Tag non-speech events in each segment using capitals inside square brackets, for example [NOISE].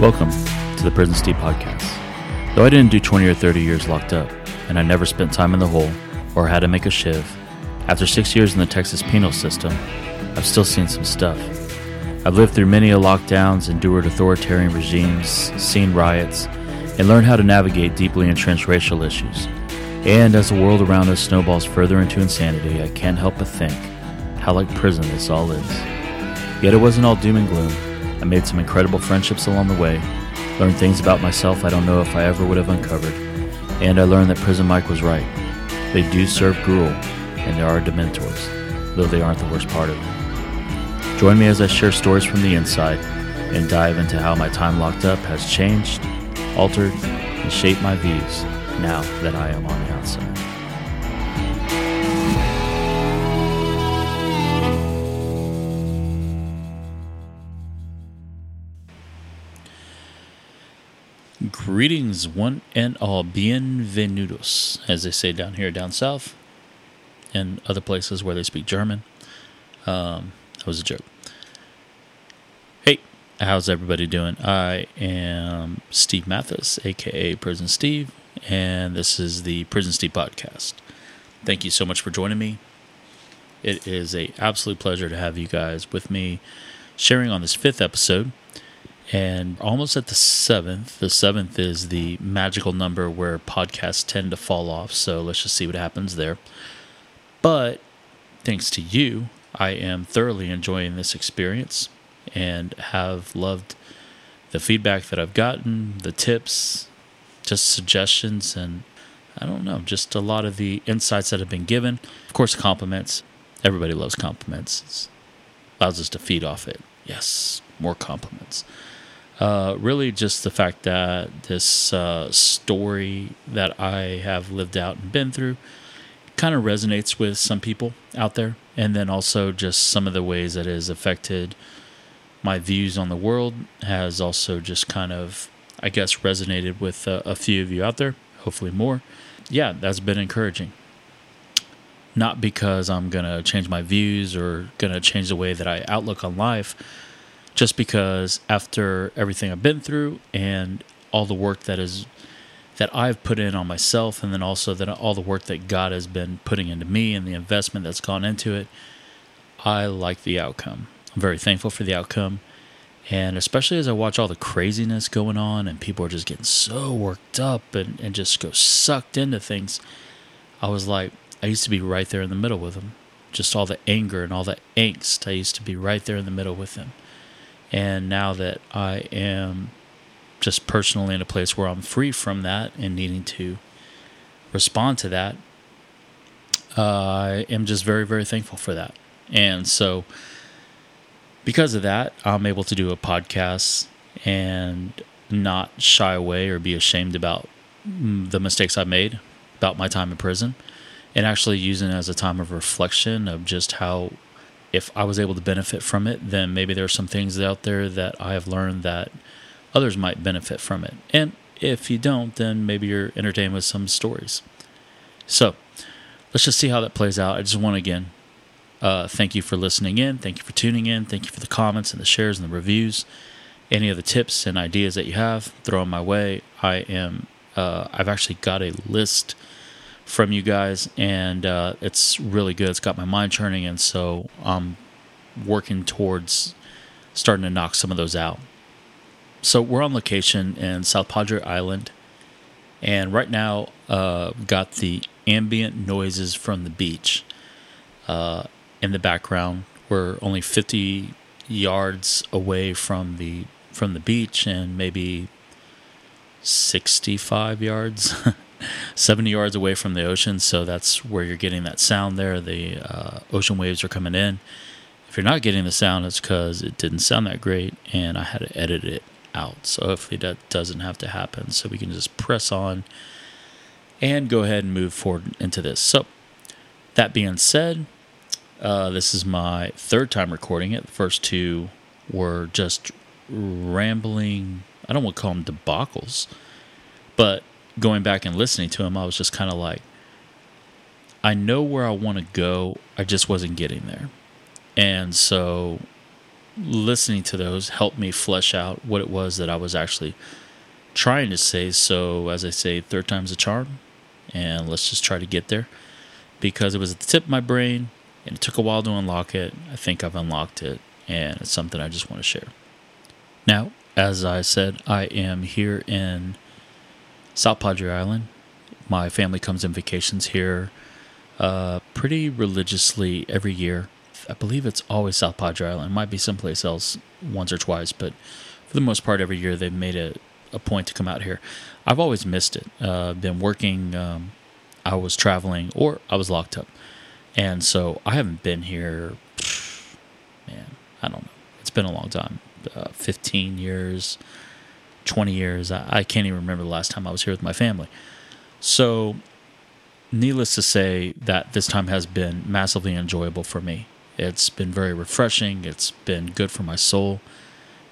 Welcome to the Prison Steve podcast. Though I didn't do 20 or 30 years locked up, and I never spent time in the hole or had to make a shiv, after six years in the Texas penal system, I've still seen some stuff. I've lived through many a lockdowns, endured authoritarian regimes, seen riots, and learned how to navigate deeply entrenched racial issues. And as the world around us snowballs further into insanity, I can't help but think how like prison this all is. Yet it wasn't all doom and gloom. I made some incredible friendships along the way, learned things about myself I don't know if I ever would have uncovered, and I learned that Prison Mike was right. They do serve gruel, and there are dementors, though they aren't the worst part of it. Join me as I share stories from the inside and dive into how my time locked up has changed, altered, and shaped my views now that I am on the outside. Greetings, one and all. Bienvenidos, as they say down here, down south, and other places where they speak German. Um, that was a joke. Hey, how's everybody doing? I am Steve Mathis, aka Prison Steve, and this is the Prison Steve podcast. Thank you so much for joining me. It is a absolute pleasure to have you guys with me, sharing on this fifth episode and almost at the seventh. The seventh is the magical number where podcasts tend to fall off. So let's just see what happens there. But thanks to you, I am thoroughly enjoying this experience and have loved the feedback that I've gotten, the tips, just suggestions, and I don't know, just a lot of the insights that have been given. Of course, compliments. Everybody loves compliments. Allows us to feed off it. Yes, more compliments. Uh, really, just the fact that this uh, story that I have lived out and been through kind of resonates with some people out there. And then also just some of the ways that it has affected my views on the world has also just kind of, I guess, resonated with uh, a few of you out there, hopefully more. Yeah, that's been encouraging. Not because I'm going to change my views or going to change the way that I outlook on life just because after everything I've been through and all the work that is that I've put in on myself and then also that all the work that God has been putting into me and the investment that's gone into it, I like the outcome. I'm very thankful for the outcome. And especially as I watch all the craziness going on and people are just getting so worked up and, and just go sucked into things, I was like, I used to be right there in the middle with them. Just all the anger and all the angst, I used to be right there in the middle with them. And now that I am just personally in a place where I'm free from that and needing to respond to that, uh, I am just very, very thankful for that. And so, because of that, I'm able to do a podcast and not shy away or be ashamed about the mistakes I've made, about my time in prison, and actually using it as a time of reflection of just how if I was able to benefit from it, then maybe there are some things out there that I have learned that others might benefit from it. And if you don't, then maybe you're entertained with some stories. So let's just see how that plays out. I just want to again uh, thank you for listening in. Thank you for tuning in. Thank you for the comments and the shares and the reviews. Any of the tips and ideas that you have, throw them my way. I am. Uh, I've actually got a list from you guys, and uh, it's really good. It's got my mind churning, and so I'm working towards starting to knock some of those out. So we're on location in South Padre Island, and right now uh, got the ambient noises from the beach uh, in the background. We're only 50 yards away from the from the beach, and maybe 65 yards [LAUGHS] 70 yards away from the ocean, so that's where you're getting that sound there. The uh, ocean waves are coming in. If you're not getting the sound, it's because it didn't sound that great and I had to edit it out. So hopefully that doesn't have to happen. So we can just press on and go ahead and move forward into this. So, that being said, uh, this is my third time recording it. The first two were just rambling, I don't want to call them debacles, but going back and listening to him, I was just kind of like, I know where I want to go. I just wasn't getting there. And so listening to those helped me flesh out what it was that I was actually trying to say. So, as I say, third time's a charm, and let's just try to get there because it was at the tip of my brain and it took a while to unlock it. I think I've unlocked it, and it's something I just want to share. Now, as I said, I am here in South Padre Island. My family comes in vacations here uh, pretty religiously every year. I believe it's always South Padre Island. Might be someplace else once or twice, but for the most part, every year they've made a, a point to come out here. I've always missed it. Uh, been working, um, I was traveling, or I was locked up. And so I haven't been here, man, I don't know. It's been a long time uh, 15 years, 20 years. I, I can't even remember the last time I was here with my family. So, needless to say, that this time has been massively enjoyable for me. It's been very refreshing, it's been good for my soul.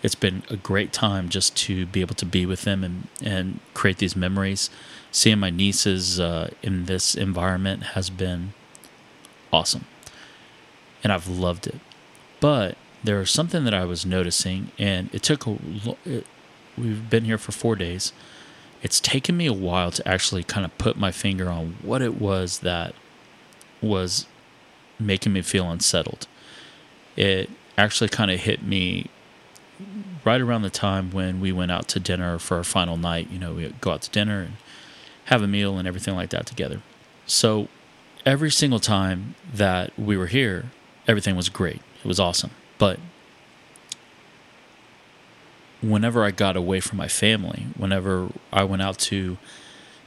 It's been a great time just to be able to be with them and, and create these memories. Seeing my nieces uh, in this environment has been awesome. And I've loved it. But there was something that I was noticing, and it took a. we've been here for four days. It's taken me a while to actually kind of put my finger on what it was that was making me feel unsettled. It actually kind of hit me right around the time when we went out to dinner for our final night. You know, we go out to dinner and have a meal and everything like that together. So every single time that we were here, everything was great. It was awesome. But whenever I got away from my family, whenever I went out to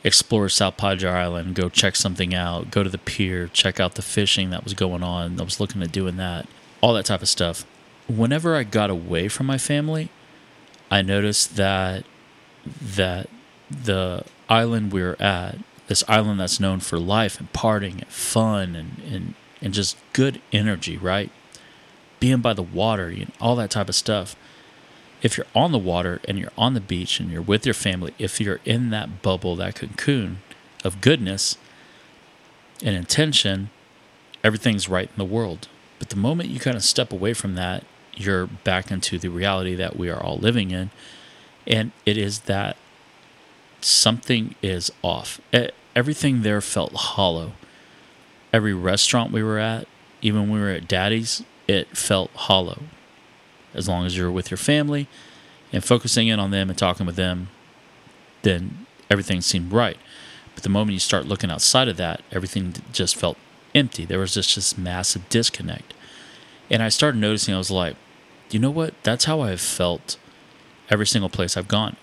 explore South Padre Island, go check something out, go to the pier, check out the fishing that was going on, I was looking at doing that, all that type of stuff. Whenever I got away from my family, I noticed that that the island we were at, this island that's known for life and partying and fun and, and, and just good energy, right? being by the water, you know, all that type of stuff. If you're on the water and you're on the beach and you're with your family, if you're in that bubble, that cocoon of goodness and intention, everything's right in the world. But the moment you kind of step away from that, you're back into the reality that we are all living in. And it is that something is off. Everything there felt hollow. Every restaurant we were at, even when we were at Daddy's, it felt hollow. As long as you're with your family and focusing in on them and talking with them, then everything seemed right. But the moment you start looking outside of that, everything just felt empty. There was just this massive disconnect. And I started noticing, I was like, you know what? That's how I've felt every single place I've gone.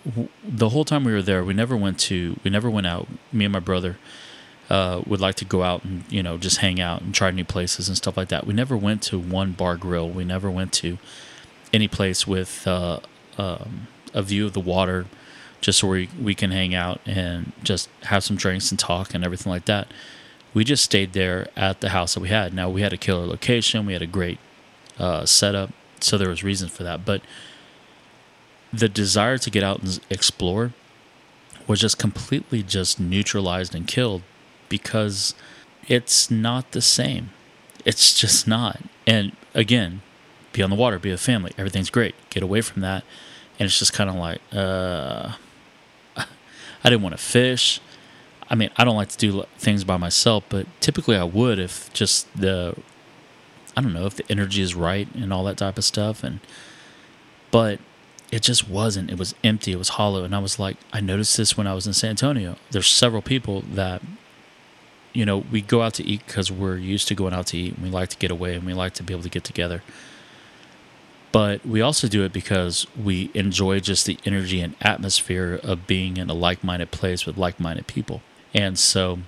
The whole time we were there, we never went to, we never went out. Me and my brother, uh, would like to go out and you know just hang out and try new places and stuff like that. We never went to one bar grill. We never went to any place with uh, um, a view of the water, just where we, we can hang out and just have some drinks and talk and everything like that. We just stayed there at the house that we had. Now we had a killer location. We had a great uh, setup, so there was reason for that. But the desire to get out and explore was just completely just neutralized and killed because it's not the same. It's just not. And again, be on the water, be with family, everything's great. Get away from that. And it's just kind of like, uh, [LAUGHS] I didn't want to fish. I mean, I don't like to do things by myself, but typically I would if just the, I don't know, if the energy is right and all that type of stuff. And, but it just wasn't. It was empty. It was hollow. And I was like, I noticed this when I was in San Antonio. There's several people that you know, we go out to eat because we're used to going out to eat and we like to get away and we like to be able to get together. But we also do it because we enjoy just the energy and atmosphere of being in a like minded place with like minded people. And so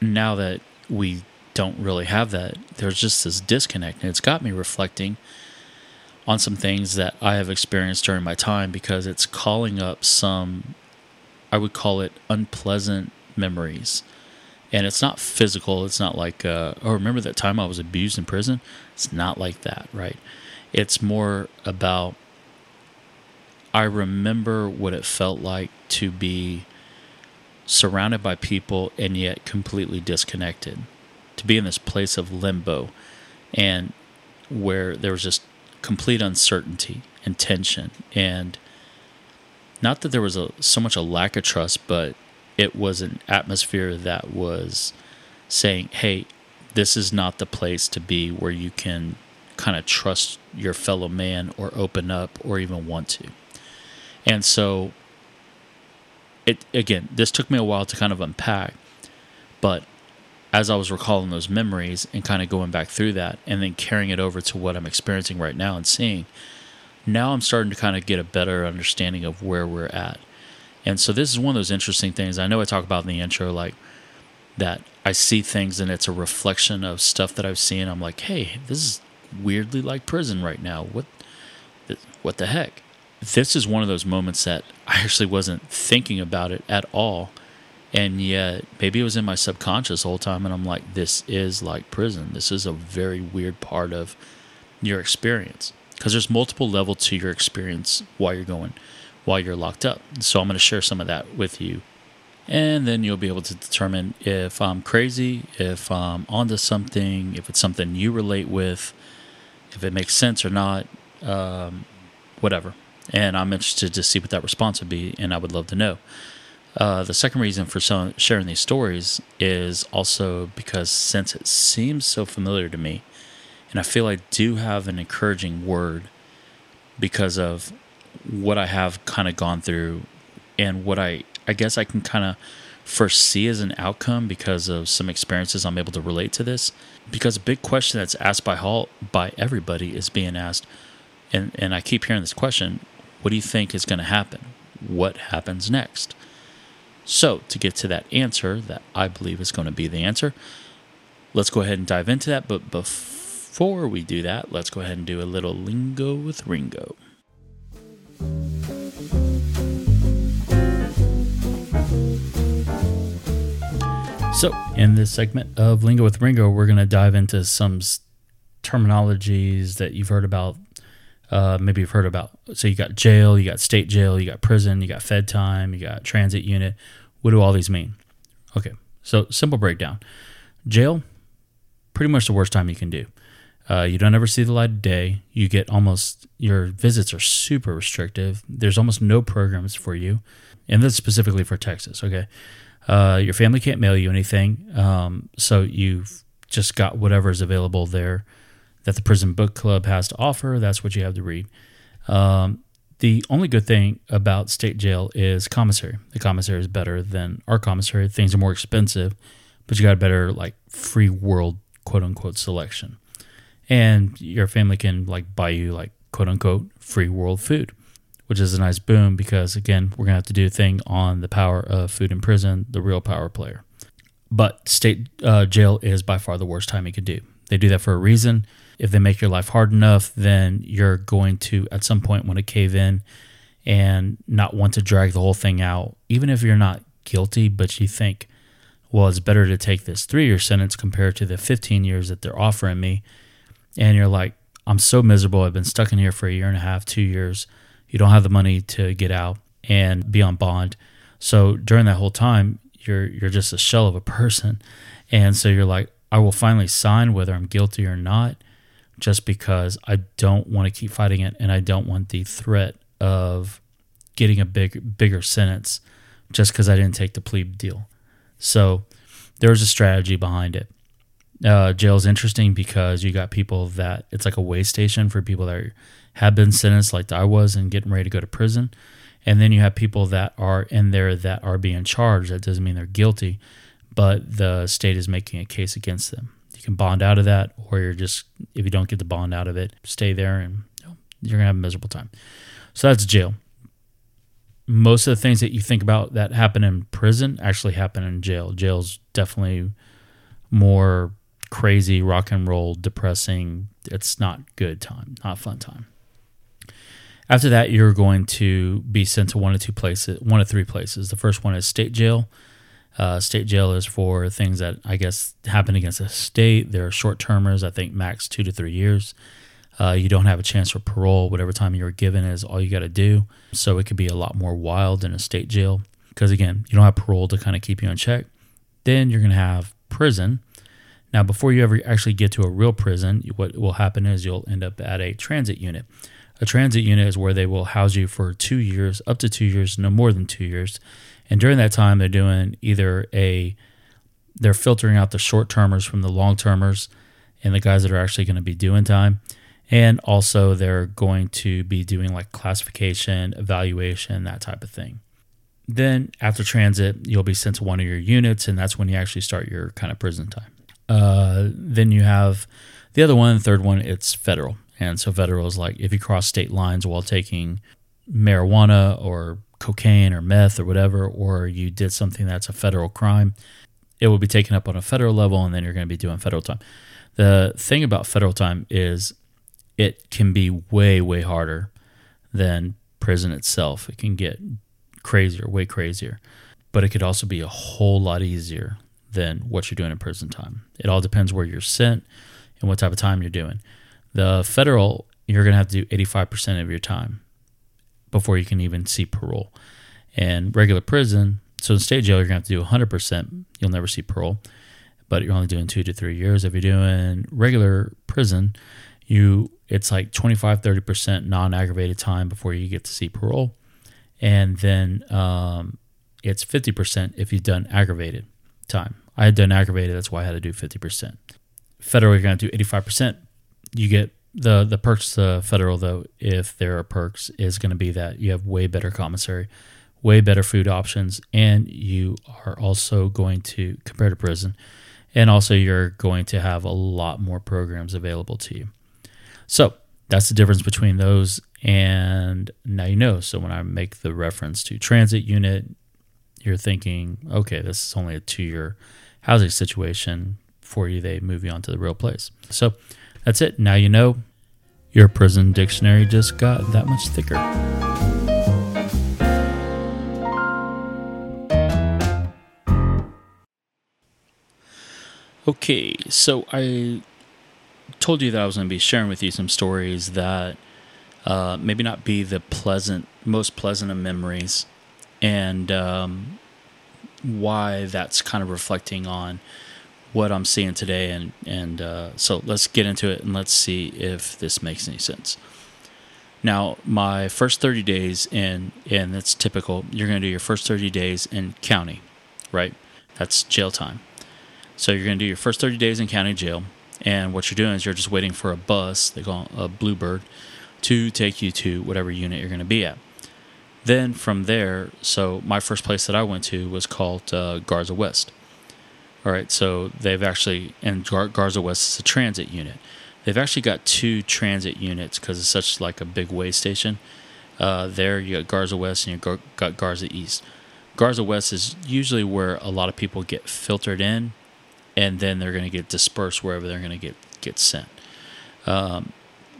now that we don't really have that, there's just this disconnect. And it's got me reflecting on some things that I have experienced during my time because it's calling up some, I would call it unpleasant memories and it's not physical. It's not like, uh, oh, remember that time I was abused in prison? It's not like that, right? It's more about, I remember what it felt like to be surrounded by people and yet completely disconnected, to be in this place of limbo and where there was just complete uncertainty and tension. And not that there was a so much a lack of trust but it was an atmosphere that was saying hey this is not the place to be where you can kind of trust your fellow man or open up or even want to and so it again this took me a while to kind of unpack but as I was recalling those memories and kind of going back through that and then carrying it over to what I'm experiencing right now and seeing, now I'm starting to kind of get a better understanding of where we're at. And so this is one of those interesting things. I know I talk about in the intro, like that I see things and it's a reflection of stuff that I've seen. I'm like, hey, this is weirdly like prison right now. What, what the heck? This is one of those moments that I actually wasn't thinking about it at all. And yet maybe it was in my subconscious the whole time and i'm like this is like prison. This is a very weird part of your experience. Because there's multiple levels to your experience while you're going while you're locked up. So i'm going to share some of that with you. And then you'll be able to determine if i'm crazy if i'm onto something if it's something you relate with if it makes sense or not um, whatever and i'm interested to see what that response would be and i would love to know uh, the second reason for so, sharing these stories is also because since it seems so familiar to me, and I feel I do have an encouraging word because of what I have kind of gone through and what I I guess I can kind of foresee as an outcome because of some experiences I'm able to relate to this. Because a big question that's asked by all by everybody is being asked, and and I keep hearing this question: What do you think is going to happen? What happens next? So, to get to that answer that I believe is going to be the answer, let's go ahead and dive into that. But before we do that, let's go ahead and do a little lingo with Ringo. So, in this segment of Lingo with Ringo, we're going to dive into some terminologies that you've heard about. Uh, maybe you've heard about. So, you got jail, you got state jail, you got prison, you got fed time, you got transit unit. What do all these mean? Okay, so simple breakdown. Jail, pretty much the worst time you can do. Uh, you don't ever see the light of day. You get almost, your visits are super restrictive. There's almost no programs for you. And that's specifically for Texas, okay? Uh, your family can't mail you anything. Um, so you've just got whatever is available there that the prison book club has to offer. That's what you have to read. Um, the only good thing about state jail is commissary. The commissary is better than our commissary. Things are more expensive, but you got a better like free world quote unquote selection. And your family can like buy you like quote unquote free world food, which is a nice boom because again, we're gonna have to do a thing on the power of food in prison, the real power player. But state uh, jail is by far the worst time you could do. They do that for a reason if they make your life hard enough, then you're going to at some point want to cave in and not want to drag the whole thing out, even if you're not guilty, but you think, well, it's better to take this three year sentence compared to the 15 years that they're offering me. And you're like, I'm so miserable. I've been stuck in here for a year and a half, two years. You don't have the money to get out and be on bond. So during that whole time, you're you're just a shell of a person. And so you're like, I will finally sign whether I'm guilty or not just because I don't want to keep fighting it and I don't want the threat of getting a big bigger sentence just because I didn't take the plea deal. So there's a strategy behind it. Uh, jail is interesting because you got people that it's like a way station for people that have been sentenced, like I was, and getting ready to go to prison. And then you have people that are in there that are being charged. That doesn't mean they're guilty, but the state is making a case against them you can bond out of that, or you're just if you don't get the bond out of it, stay there and you're gonna have a miserable time. So that's jail. Most of the things that you think about that happen in prison actually happen in jail. Jail's definitely more crazy, rock and roll, depressing. It's not good time, not fun time. After that, you're going to be sent to one of two places, one of three places. The first one is state jail. Uh, state jail is for things that I guess happen against the state. They're short termers, I think max two to three years. Uh, you don't have a chance for parole. Whatever time you're given is all you got to do. So it could be a lot more wild in a state jail because, again, you don't have parole to kind of keep you in check. Then you're going to have prison. Now, before you ever actually get to a real prison, what will happen is you'll end up at a transit unit. A transit unit is where they will house you for two years, up to two years, no more than two years. And during that time, they're doing either a they're filtering out the short termers from the long termers and the guys that are actually going to be doing time. And also, they're going to be doing like classification, evaluation, that type of thing. Then, after transit, you'll be sent to one of your units, and that's when you actually start your kind of prison time. Uh, then you have the other one, the third one, it's federal. And so, federal is like if you cross state lines while taking marijuana or cocaine or meth or whatever, or you did something that's a federal crime, it will be taken up on a federal level, and then you're going to be doing federal time. The thing about federal time is it can be way, way harder than prison itself. It can get crazier, way crazier, but it could also be a whole lot easier than what you're doing in prison time. It all depends where you're sent and what type of time you're doing. The federal, you're going to have to do 85% of your time before you can even see parole. And regular prison, so in state jail, you're going to have to do 100%. You'll never see parole, but you're only doing two to three years. If you're doing regular prison, you it's like 25, 30% non aggravated time before you get to see parole. And then um, it's 50% if you've done aggravated time. I had done aggravated, that's why I had to do 50%. Federal, you're going to do 85%. You get the the perks the federal though if there are perks is going to be that you have way better commissary way better food options, and you are also going to, compare to prison, and also you're going to have a lot more programs available to you. So that's the difference between those and now you know. So when I make the reference to transit unit, you're thinking, okay, this is only a two year housing situation before you they move you on to the real place. So that's it. Now you know your prison dictionary just got that much thicker. Okay, so I told you that I was going to be sharing with you some stories that uh, maybe not be the pleasant, most pleasant of memories, and um, why that's kind of reflecting on what I'm seeing today. And and uh, so let's get into it and let's see if this makes any sense. Now, my first 30 days in, and that's typical. You're going to do your first 30 days in county, right? That's jail time. So you're going to do your first 30 days in county jail, and what you're doing is you're just waiting for a bus, they call a bluebird, to take you to whatever unit you're going to be at. Then from there, so my first place that I went to was called uh, Garza West. All right, so they've actually, and Gar- Garza West is a transit unit. They've actually got two transit units because it's such like a big way station. Uh, there you got Garza West and you got Garza East. Garza West is usually where a lot of people get filtered in and then they're going to get dispersed wherever they're going to get get sent. Um,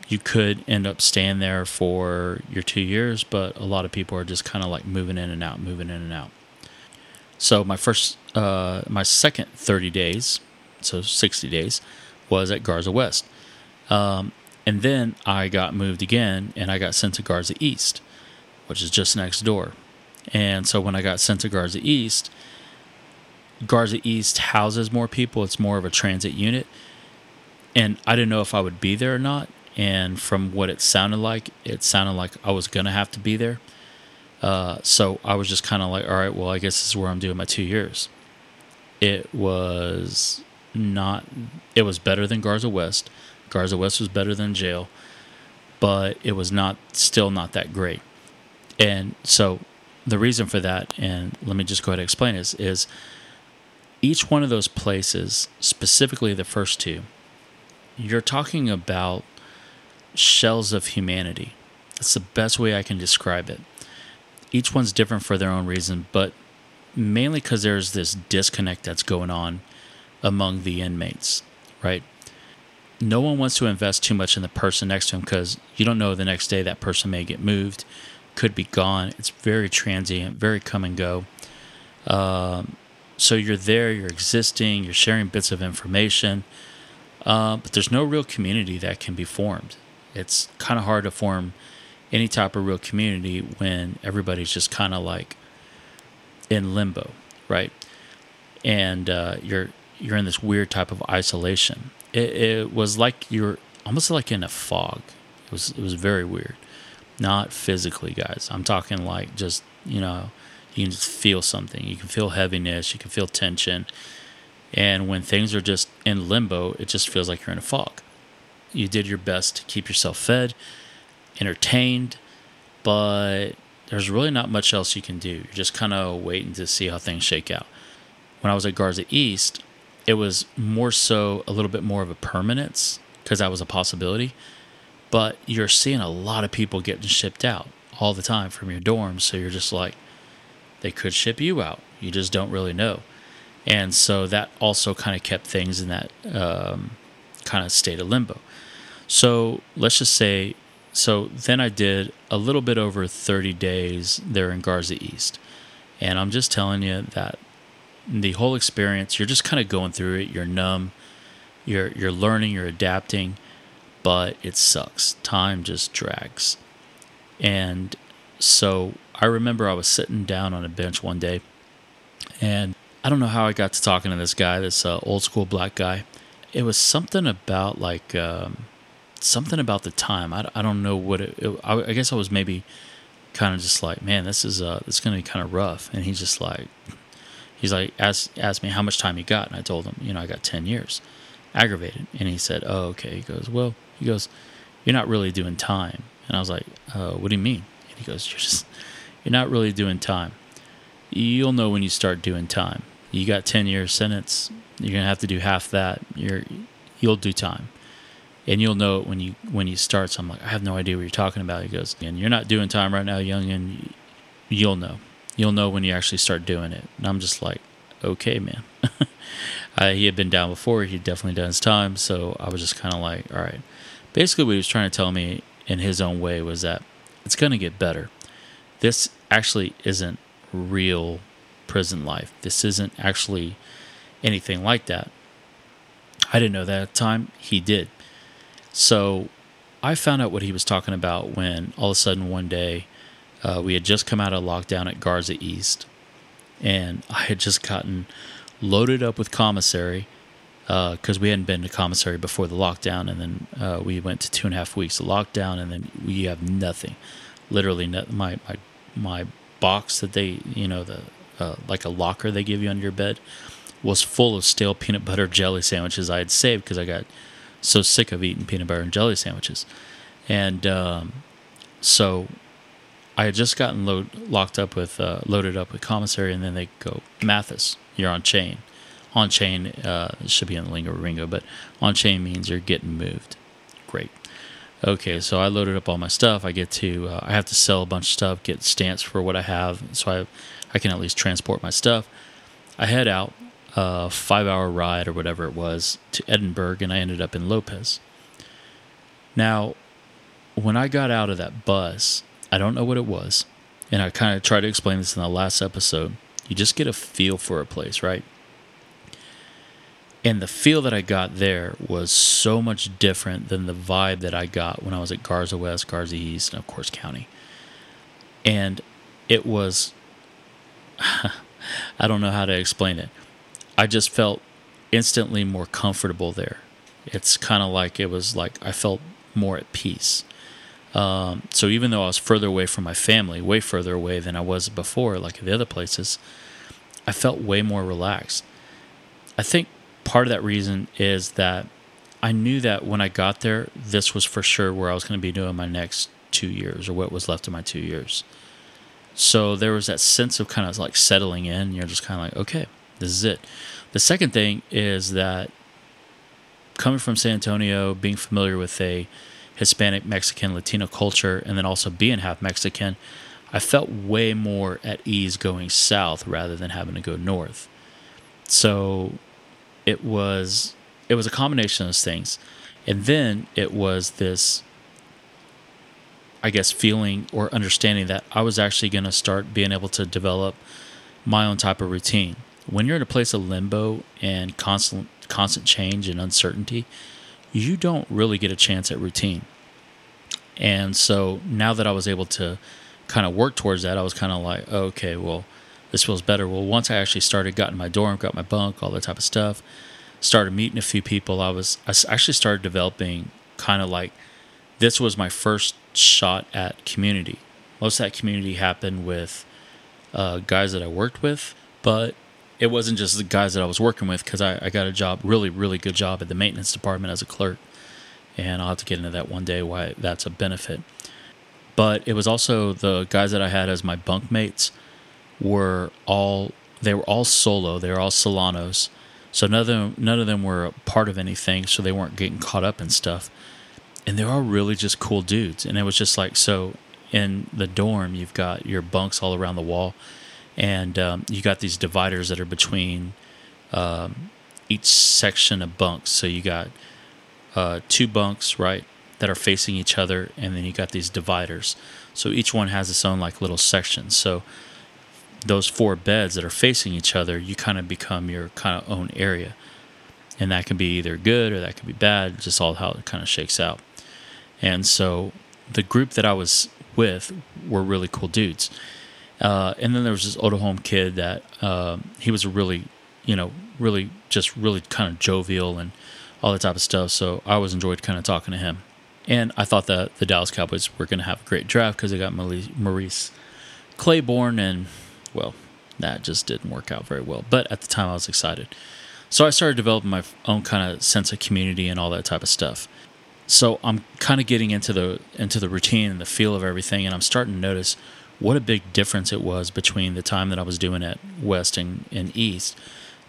you could end up staying there for your two years, but a lot of people are just kind of like moving in and out, moving in and out. So my first, uh, my second 30 days, so 60 days, was at Garza West. Um, and then I got moved again and I got sent to Garza East, which is just next door. And so when I got sent to Garza East, Garza East houses more people. It's more of a transit unit. And I didn't know if I would be there or not. And from what it sounded like, it sounded like I was to have to be there. Uh, so I was just kind of like, all right, well, I guess this is where I'm doing my two years. It was not, it was better than Garza West. Garza West was better than jail, but it was not, still not that great. And so the reason for that, and let me just go ahead and explain this, is each one of those places, specifically the first two, you're talking about shells of humanity. That's the best way I can describe it. Each one's different for their own reason, but mainly because there's this disconnect that's going on among the inmates, right? No one wants to invest too much in the person next to him because you don't know the next day that person may get moved, could be gone. It's very transient, very come and go. Um, so you're there, you're existing, you're sharing bits of information, uh, but there's no real community that can be formed. It's kind of hard to form any type of real community when everybody's just kind of like in limbo, right? And uh, you're you're in this weird type of isolation. It, it was like you're almost like in a fog. It was it was very weird. Not physically, guys. I'm talking like just you know, you can just feel something. You can feel heaviness. You can feel tension. And when things are just in limbo, it just feels like you're in a fog. You did your best to keep yourself fed, entertained, but there's really not much else you can do. You're just kind of waiting to see how things shake out. When I was at Garza East, it was more so a little bit more of a permanence because that was a possibility. But you're seeing a lot of people getting shipped out all the time from your dorms. So you're just like, they could ship you out. You just don't really know. And so that also kind of kept things in that um, kind of state of limbo. So let's just say, so then I did a little bit over 30 days there in Garza East. And I'm just telling you that the whole experience, you're just kind of going through it. You're numb, you're, you're learning, you're adapting, but it sucks. Time just drags. And so I remember I was sitting down on a bench one day and I don't know how I got to talking to this guy, this uh, old school black guy. It was something about like um, something about the time. I, I don't know what it, it I, I, guess I was maybe kind of just like, man, this is uh, this is gonna be kind of rough. And he's just like, he's like, asked asked me how much time he got, and I told him, you know, I got ten years, aggravated. And he said, oh, okay. He goes, well, he goes, you're not really doing time. And I was like, uh, what do you mean? And he goes, [LAUGHS] you're just, you're not really doing time you'll know when you start doing time. You got 10 years sentence, you're going to have to do half that. You're you'll do time. And you'll know it when you when you start. So I'm like, I have no idea what you're talking about. He goes, and you're not doing time right now, young, and you'll know. You'll know when you actually start doing it. And I'm just like, okay, man. [LAUGHS] uh, he had been down before. He'd definitely done his time. So I was just kind of like, all right. Basically, what he was trying to tell me in his own way was that it's going to get better. This actually isn't real prison life. This isn't actually anything like that. I didn't know that at the time. He did. So I found out what he was talking about when all of a sudden one day uh, we had just come out of lockdown at Garza East and I had just gotten loaded up with commissary because uh, we hadn't been to commissary before the lockdown, and then uh, we went to two and a half weeks of lockdown, and then we have nothing, literally, no, my my my box that they, you know, the uh, like a locker they give you under your bed was full of stale peanut butter jelly sandwiches I had saved because I got so sick of eating peanut butter and jelly sandwiches. And um, so I had just gotten load, locked up with, uh, loaded up with commissary, and then they go, Mathis, you're on chain. On chain uh, should be in the lingo ringo, but on chain means you're getting moved. Great. Okay, so I loaded up all my stuff. I get to, uh, I have to sell a bunch of stuff, get stamps for what I have, so I, I can at least transport my stuff. I head out, uh, five hour ride or whatever it was, to Edinburg, and I ended up in Lopez. Now, when I got out of that bus, I don't know what it was, and I kind of tried to explain this in the last episode. You just get a feel for a place, right? And the feel that I got there was so much different than the vibe that I got when I was at Garza West, Garza East, and of course County. And it was, [LAUGHS] I don't know how to explain it. I just felt instantly more comfortable there. It's kind of like it was like I felt more at peace. Um, so even though I was further away from my family, way further away than I was before, like the other places, I felt way more relaxed. I think part of that reason is that I knew that when I got there, this was for sure where I was going to be doing my next two years or what was left of my two years. So there was that sense of kind of like settling in. You're just kind of like, okay, this is it. The second thing is that coming from San Antonio, being familiar with a Hispanic, Mexican, Latino culture, and then also being half Mexican, I felt way more at ease going south rather than having to go north. So it was it was a combination of those things, and then it was this. I guess feeling or understanding that I was actually going to start being able to develop my own type of routine. When you're in a place of limbo and constant constant change and uncertainty, you don't really get a chance at routine. And so now that I was able to kind of work towards that, I was kind of like, okay, well, this feels better. Well, once I actually started, got in my dorm, got my bunk, all that type of stuff, started meeting a few people, I was I actually started developing kind of like this was my first shot at community. Most of that community happened with uh, guys that I worked with, but it wasn't just the guys that I was working with because I, I got a job, really, really good job at the maintenance department as a clerk. And I'll have to get into that one day why that's a benefit. But it was also the guys that I had as my bunk mates were all they were all solo. They were all Solanos. So none of them none of them were a part of anything, so they weren't getting caught up in stuff. And they're all really just cool dudes. And it was just like so in the dorm you've got your bunks all around the wall and um, you got these dividers that are between um, each section of bunks. So you got uh, two bunks, right, that are facing each other, and then you got these dividers. So each one has its own like little section. So those four beds that are facing each other, you kind of become your kind of own area, and that can be either good or that can be bad. Just all how it kind of shakes out. And so the group that I was with were really cool dudes uh, and then there was this Otohome kid that um, he was really, you know, really just really kind of jovial and all that type of stuff. So I always enjoyed kind of talking to him. And I thought that the Dallas Cowboys were going to have a great draft because they got Morris Claiborne, and well, that just didn't work out very well. But at the time, I was excited. So I started developing my own kind of sense of community and all that type of stuff. So I'm kind of getting into the into the routine and the feel of everything, and I'm starting to notice what a big difference it was between the time that I was doing at West and, and East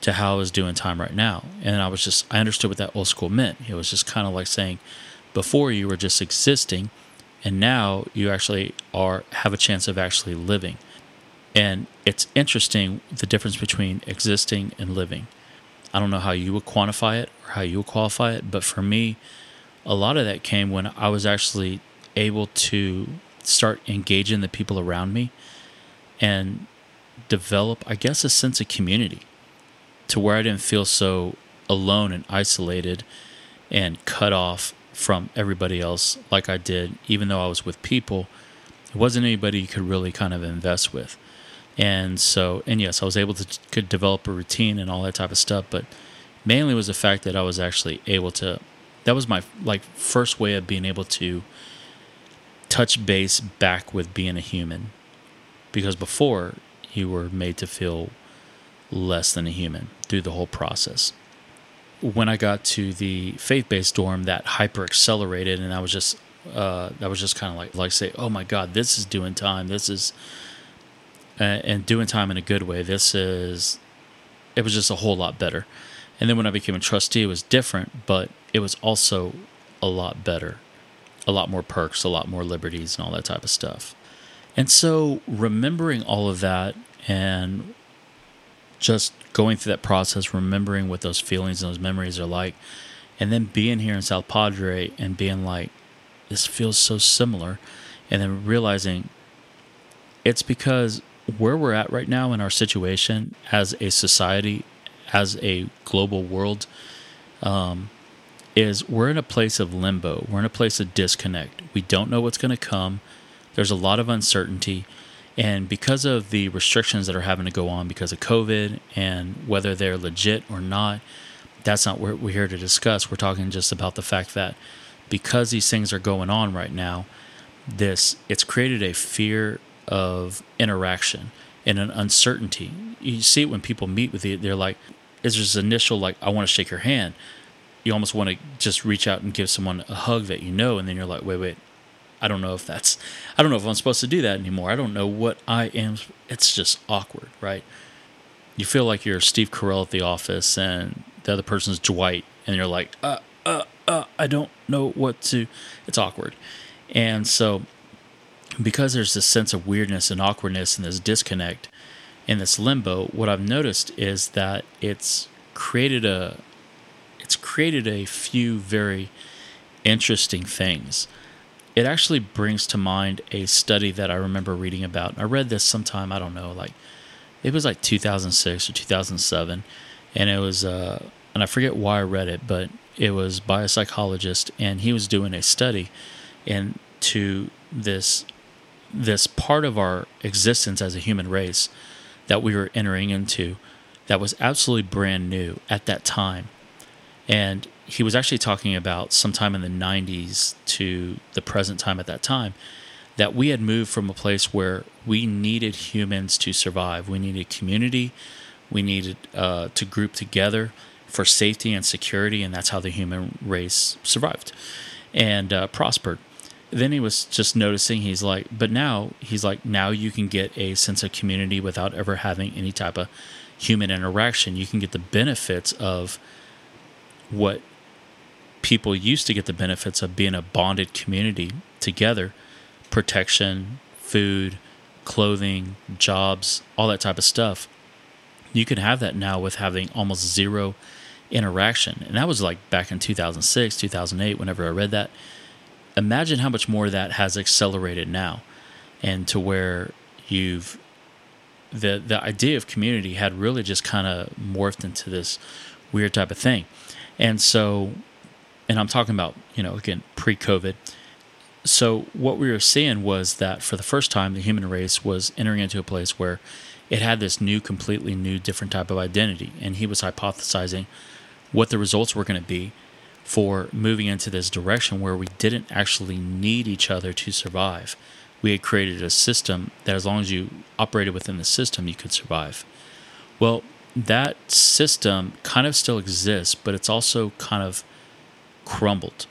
to how I was doing time right now. And I was just, I understood what that old school meant. It was just kind of like saying, before you were just existing, and now you actually are have a chance of actually living. And it's interesting the difference between existing and living. I don't know how you would quantify it or how you would qualify it, but for me, a lot of that came when I was actually able to start engaging the people around me and develop, I guess, a sense of community to where I didn't feel so alone and isolated and cut off from everybody else like I did, even though I was with people. It wasn't anybody you could really kind of invest with. And so, and yes, I was able to could develop a routine and all that type of stuff, but mainly was the fact that I was actually able to. That was my like first way of being able to touch base back with being a human because before you were made to feel less than a human through the whole process. When I got to the faith-based dorm, that hyper accelerated, and I was just, uh, I was just kind of like, like say, oh my God, this is doing time. This is, and doing time in a good way. This is, it was just a whole lot better. And then when I became a trustee, it was different, but it was also a lot better a lot more perks, a lot more liberties, and all that type of stuff. And so, remembering all of that and just going through that process, remembering what those feelings and those memories are like, and then being here in South Padre and being like, this feels so similar, and then realizing it's because where we're at right now in our situation as a society, as a global world, um, is we're in a place of limbo. We're in a place of disconnect. We don't know what's going to come. There's a lot of uncertainty. And because of the restrictions that are having to go on because of COVID and whether they're legit or not, that's not what we're here to discuss. We're talking just about the fact that because these things are going on right now, this it's created a fear of interaction and an uncertainty. You see it when people meet with you, they're like, is this initial like, I want to shake your hand you almost want to just reach out and give someone a hug that you know, and then you're like, wait, wait, I don't know if that's, I don't know if I'm supposed to do that anymore. I don't know what I am. It's just awkward, right? You feel like you're Steve Carell at the office, and the other person's Dwight, and you're like, uh, uh, uh, I don't know what to. It's awkward, and so because there's this sense of weirdness and awkwardness and this disconnect in this limbo, what I've noticed is that it's created a it's created a few very interesting things. It actually brings to mind a study that I remember reading about. I read this sometime, I don't know, like it was like 2006 or 2007. And it was, uh, and I forget why I read it, but it was by a psychologist, and he was doing a study into this this part of our existence as a human race that we were entering into that was absolutely brand new at that time. And he was actually talking about sometime in the 90s to the present time at that time that we had moved from a place where we needed humans to survive. We needed community. We needed uh, to group together for safety and security, and that's how the human race survived and uh, prospered. Then he was just noticing, he's like, but now, he's like, now you can get a sense of community without ever having any type of human interaction. You can get the benefits of what people used to get the benefits of being a bonded community together protection, food, clothing, jobs, all that type of stuff. You can have that now with having almost zero interaction. And that was like back in 2006, 2008, whenever I read that. Imagine how much more that has accelerated now and to where you've the the idea of community had really just kind of morphed into this weird type of thing. And so and I'm talking about, you know, again, pre-COVID. So what we were seeing was that for the first time the human race was entering into a place where it had this new completely new different type of identity and he was hypothesizing what the results were going to be for moving into this direction where we didn't actually need each other to survive. We had created a system that, as long as you operated within the system, you could survive. Well, that system kind of still exists, but it's also kind of crumbled.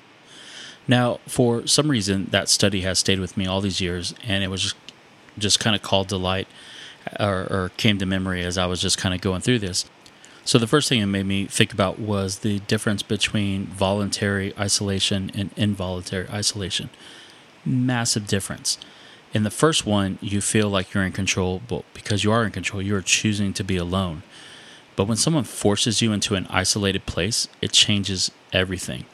Now, for some reason, that study has stayed with me all these years, and it was just, just kind of called to light or, or came to memory as I was just kind of going through this. So the first thing it made me think about was the difference between voluntary isolation and involuntary isolation. Massive difference. In the first one, you feel like you're in control, but because you are in control, you're choosing to be alone. But when someone forces you into an isolated place, it changes everything.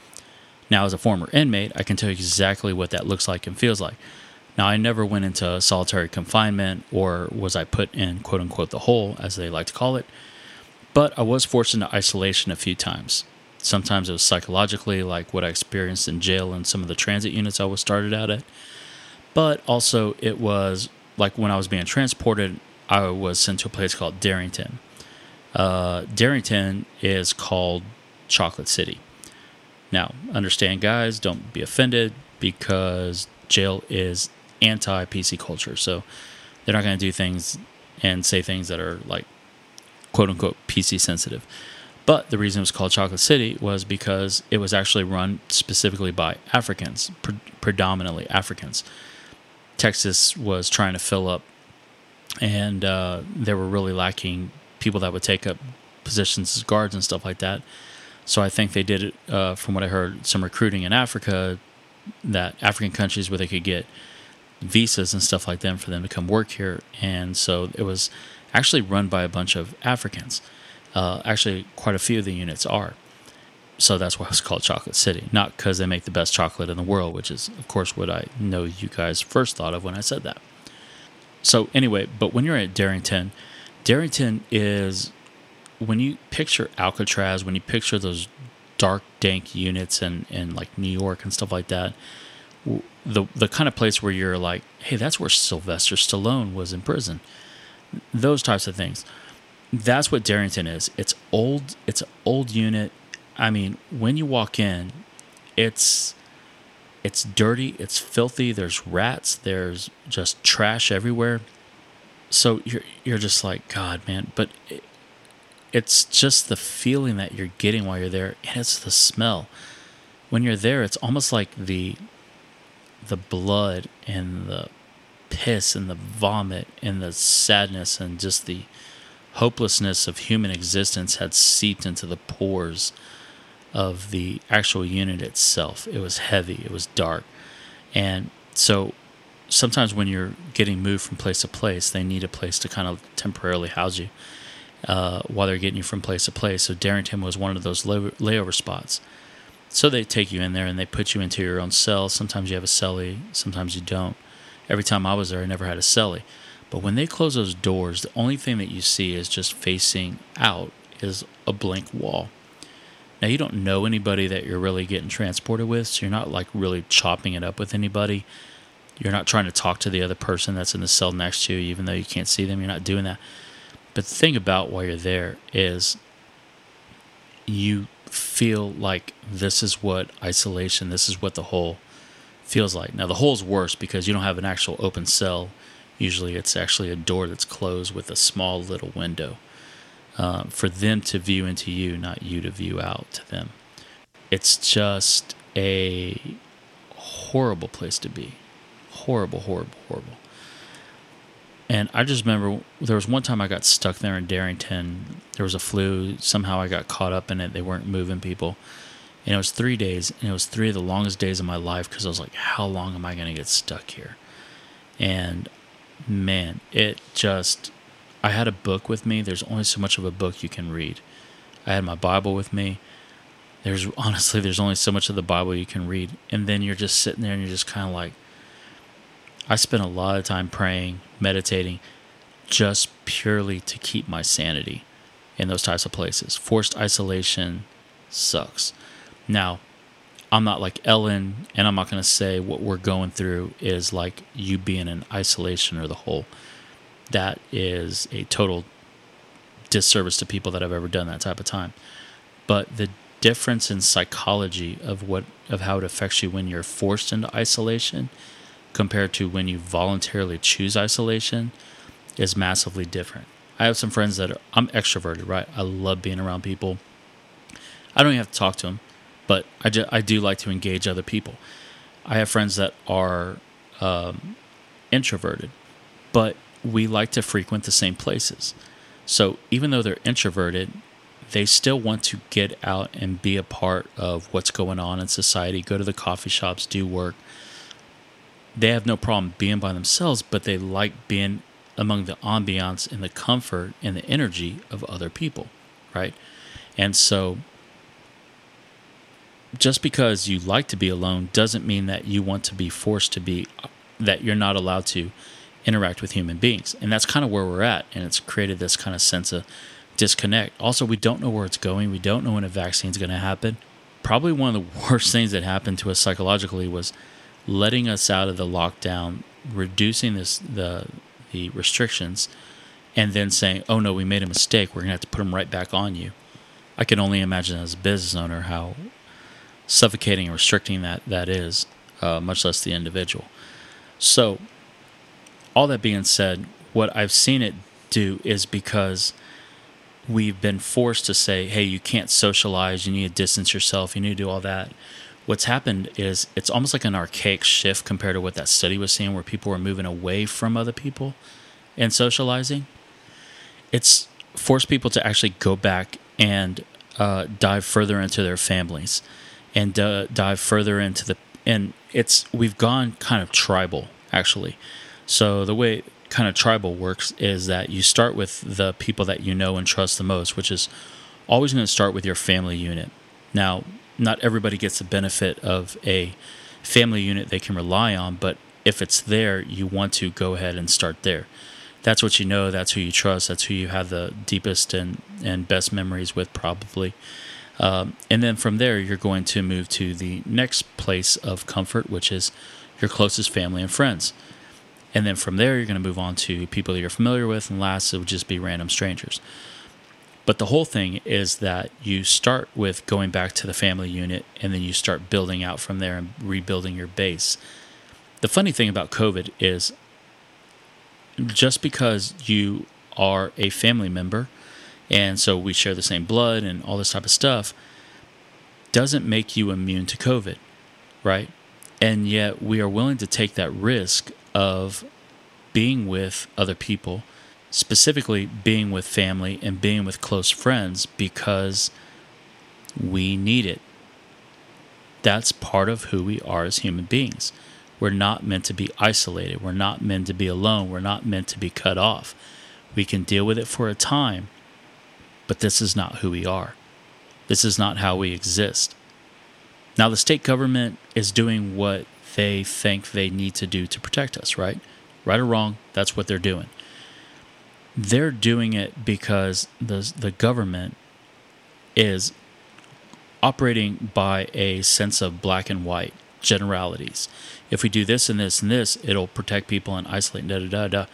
Now, as a former inmate, I can tell you exactly what that looks like and feels like. Now, I never went into solitary confinement or was I put in quote unquote the hole, as they like to call it. But I was forced into isolation a few times. Sometimes it was psychologically, like what I experienced in jail and some of the transit units I was started out at. But also, it was like when I was being transported, I was sent to a place called Darrington. Uh, Darrington is called Chocolate City. Now, understand, guys, don't be offended because jail is anti PC culture. So they're not going to do things and say things that are like quote unquote PC sensitive. But the reason it was called Chocolate City was because it was actually run specifically by Africans, pre- predominantly Africans. Texas was trying to fill up, and uh, they were really lacking people that would take up positions as guards and stuff like that. So I think they did it, uh, from what I heard, some recruiting in Africa, that African countries where they could get visas and stuff like that for them to come work here. And so it was actually run by a bunch of Africans. Uh, actually, quite a few of the units are. So that's why it's called Chocolate City. Not because they make the best chocolate in the world, which is, of course, what I know you guys first thought of when I said that. So, anyway, but when you're at Darrington, Darrington is when you picture Alcatraz, when you picture those dark, dank units and in, in like New York and stuff like that, the the kind of place where you're like, hey, that's where Sylvester Stallone was in prison those types of things. That's what Darrington is. It's old. It's an old unit. I mean, when you walk in, it's it's dirty. It's filthy. There's rats. There's just trash everywhere. So you're you're just like God, man. But it, it's just the feeling that you're getting while you're there, and it's the smell. When you're there, it's almost like the the blood and the piss and the vomit and the sadness and just the hopelessness of human existence had seeped into the pores of the actual unit itself. It was heavy, it was dark. And so sometimes when you're getting moved from place to place, they need a place to kind of temporarily house you uh, while they're getting you from place to place. So Darrington was one of those layover spots. So they take you in there and they put you into your own cell. Sometimes you have a cellie, sometimes you don't. Every time I was there, I never had a cellie. But when they close those doors, the only thing that you see is just facing out is a blank wall. Now you don't know anybody that you're really getting transported with, so you're not like really chopping it up with anybody. You're not trying to talk to the other person that's in the cell next to you, even though you can't see them. You're not doing that. But the thing about while you're there is you feel like this is what isolation, this is what the hole feels like. Now, the hole's worse because you don't have an actual open cell. Usually, it's actually a door that's closed with a small little window uh, for them to view into you, not you to view out to them. It's just a horrible place to be. Horrible, horrible, horrible. And I just remember there was one time I got stuck there in Darrington. There was a flu. Somehow I got caught up in it. They weren't moving people. And it was three days. And it was three of the longest days of my life because I was like, how long am I going to get stuck here? And man, it just, I had a book with me. There's only so much of a book you can read. I had my Bible with me. There's honestly, there's only so much of the Bible you can read. And then you're just sitting there and you're just kind of like, I spent a lot of time praying, meditating, just purely to keep my sanity in those types of places. Forced isolation sucks. Now, I'm not like Ellen, and I'm not going to say what we're going through is like you being in isolation or the hole. That is a total disservice to people that have ever done that type of time. But the difference in psychology of what of how it affects you when you're forced into isolation compared to when you voluntarily choose isolation is massively different. I have some friends that are, I'm extroverted, right? I love being around people. I don't even have to talk to them, but I, just, I do like to engage other people. I have friends that are um, introverted, but we like to frequent the same places. So even though they're introverted, they still want to get out and be a part of what's going on in society, go to the coffee shops, do work, they have no problem being by themselves, but they like being among the ambiance and the comfort and the energy of other people, right? And so just because you like to be alone doesn't mean that you want to be forced to be that you're not allowed to interact with human beings. And that's kind of where we're at and it's created this kind of sense of disconnect. Also, we don't know where it's going. We don't know when a vaccine is going to happen. Probably one of the [LAUGHS] worst things that happened to us psychologically was letting us out of the lockdown, reducing this the the restrictions, and then saying, "Oh no, we made a mistake. We're gonna have to put them right back on you." I can only imagine as a business owner how suffocating and restricting that that is, uh, much less the individual. So, all that being said, what I've seen it do is because we've been forced to say, "Hey, you can't socialize. You need to distance yourself. You need to do all that." What's happened is it's almost like an archaic shift compared to what that study was saying, where people were moving away from other people and socializing. It's forced people to actually go back and uh, dive further into their families and uh, dive further into the and it's we've gone kind of tribal actually. So the way kind of tribal works is that you start with the people that you know and trust the most, which is always going to start with your family unit. Now, not everybody gets the benefit of a family unit they can rely on, but if it's there, you want to go ahead and start there. That's what you know, that's who you trust, that's who you have the deepest and, and best memories with, probably. Um, and then from there, you're going to move to the next place of comfort, which is your closest family and friends. And then from there, you're going to move on to people that you're familiar with, and last, it would just be random strangers. But the whole thing is that you start with going back to the family unit and then you start building out from there and rebuilding your base. The funny thing about COVID is just because you are a family member and so we share the same blood and all this type of stuff doesn't make you immune to COVID, right? And yet we are willing to take that risk of being with other people specifically being with family and being with close friends because we need it. That's part of who we are as human beings. We're not meant to be isolated. We're not meant to be alone. We're not meant to be cut off. We can deal with it for a time, but this is not who we are. This is not how we exist. Now, the state government is doing what they think they need to do to protect us, right? Right or wrong, that's what they're doing they're doing it because the the government is operating by a sense of black and white generalities. If we do this and this and this, it'll protect people and isolate. Da da da da.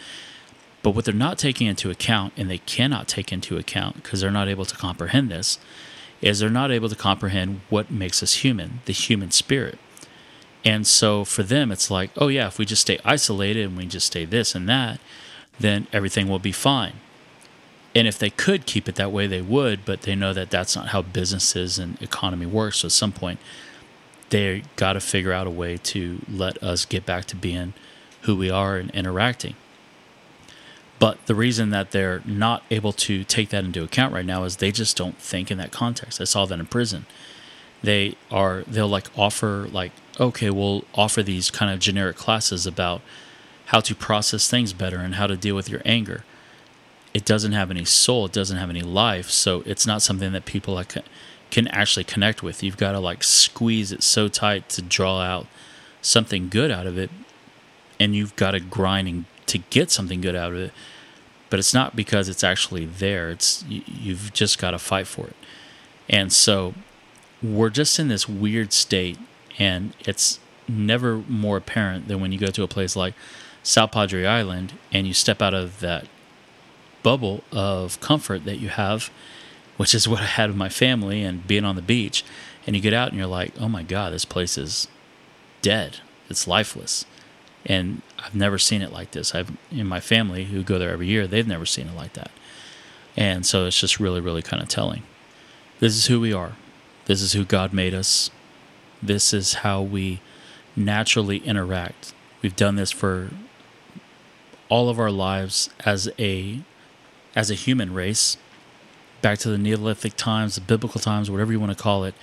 But what they're not taking into account, and they cannot take into account because they're not able to comprehend this, is they're not able to comprehend what makes us human, the human spirit. And so for them, it's like, oh, yeah, if we just stay isolated and we just stay this and that, then everything will be fine. And if they could keep it that way, they would, but they know that that's not how businesses and economy works. So at some point, they got to figure out a way to let us get back to being who we are and interacting. But the reason that they're not able to take that into account right now is they just don't think in that context. I saw that in prison. They are they'll like offer like okay, we'll offer these kind of generic classes about how to process things better and how to deal with your anger. It doesn't have any soul, it doesn't have any life, so it's not something that people like can actually connect with. You've got to like squeeze it so tight to draw out something good out of it and you've got to grind and to get something good out of it. But it's not because it's actually there. It's you've just got to fight for it. And so we're just in this weird state, and it's never more apparent than when you go to a place like South Padre Island and you step out of that bubble of comfort that you have, which is [LAUGHS] what I had with my family and being on the beach. And you get out and you're like, oh my God, this place is dead. It's lifeless and I've never seen it like this. I've in my family who go there every year, they've never seen it like that, and so it's just really, really kind of telling. This is who we are. This is who God made us. This is how we naturally interact. We've done this for all of our lives as a as a human race. Back to the Neolithic times, the biblical times, whatever you want to call it,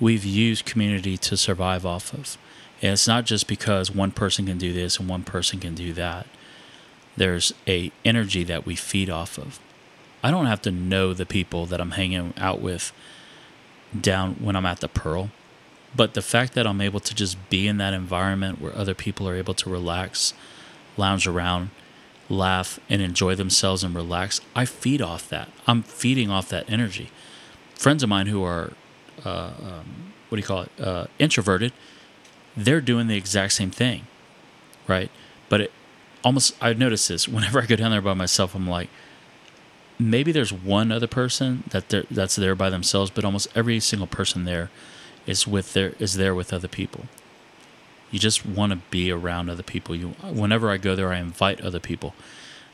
we've used community to survive off of. And it's not just because one person can do this and one person can do that. There's a energy that we feed off of. I don't have to know the people that I'm hanging out with down when I'm at the Pearl, but the fact that I'm able to just be in that environment where other people are able to relax, lounge around, laugh, and enjoy themselves and relax, I feed off that. I'm feeding off that energy. Friends of mine who are, uh, um, what do you call it, uh, introverted, they're doing the exact same thing, right? But it almost I've noticed this whenever I go down there by myself. I'm like, maybe there's one other person that that's there by themselves, but almost every single person there is with there is there with other people. You just want to be around other people. You whenever I go there, I invite other people.